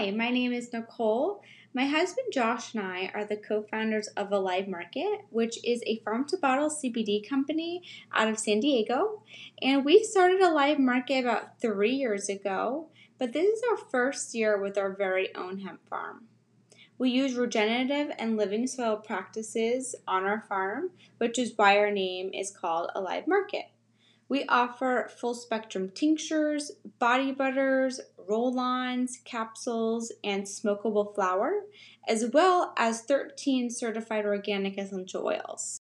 is Nicole. My husband Josh and I are the co founders of Alive Market, which is a farm to bottle CBD company out of San Diego. And we started Alive Market about three years ago, but this is our first year with our very own hemp farm. We use regenerative and living soil practices on our farm, which is why our name is called Alive Market. We offer full spectrum tinctures, body butters, roll ons, capsules, and smokable flower, as well as 13 certified organic essential oils.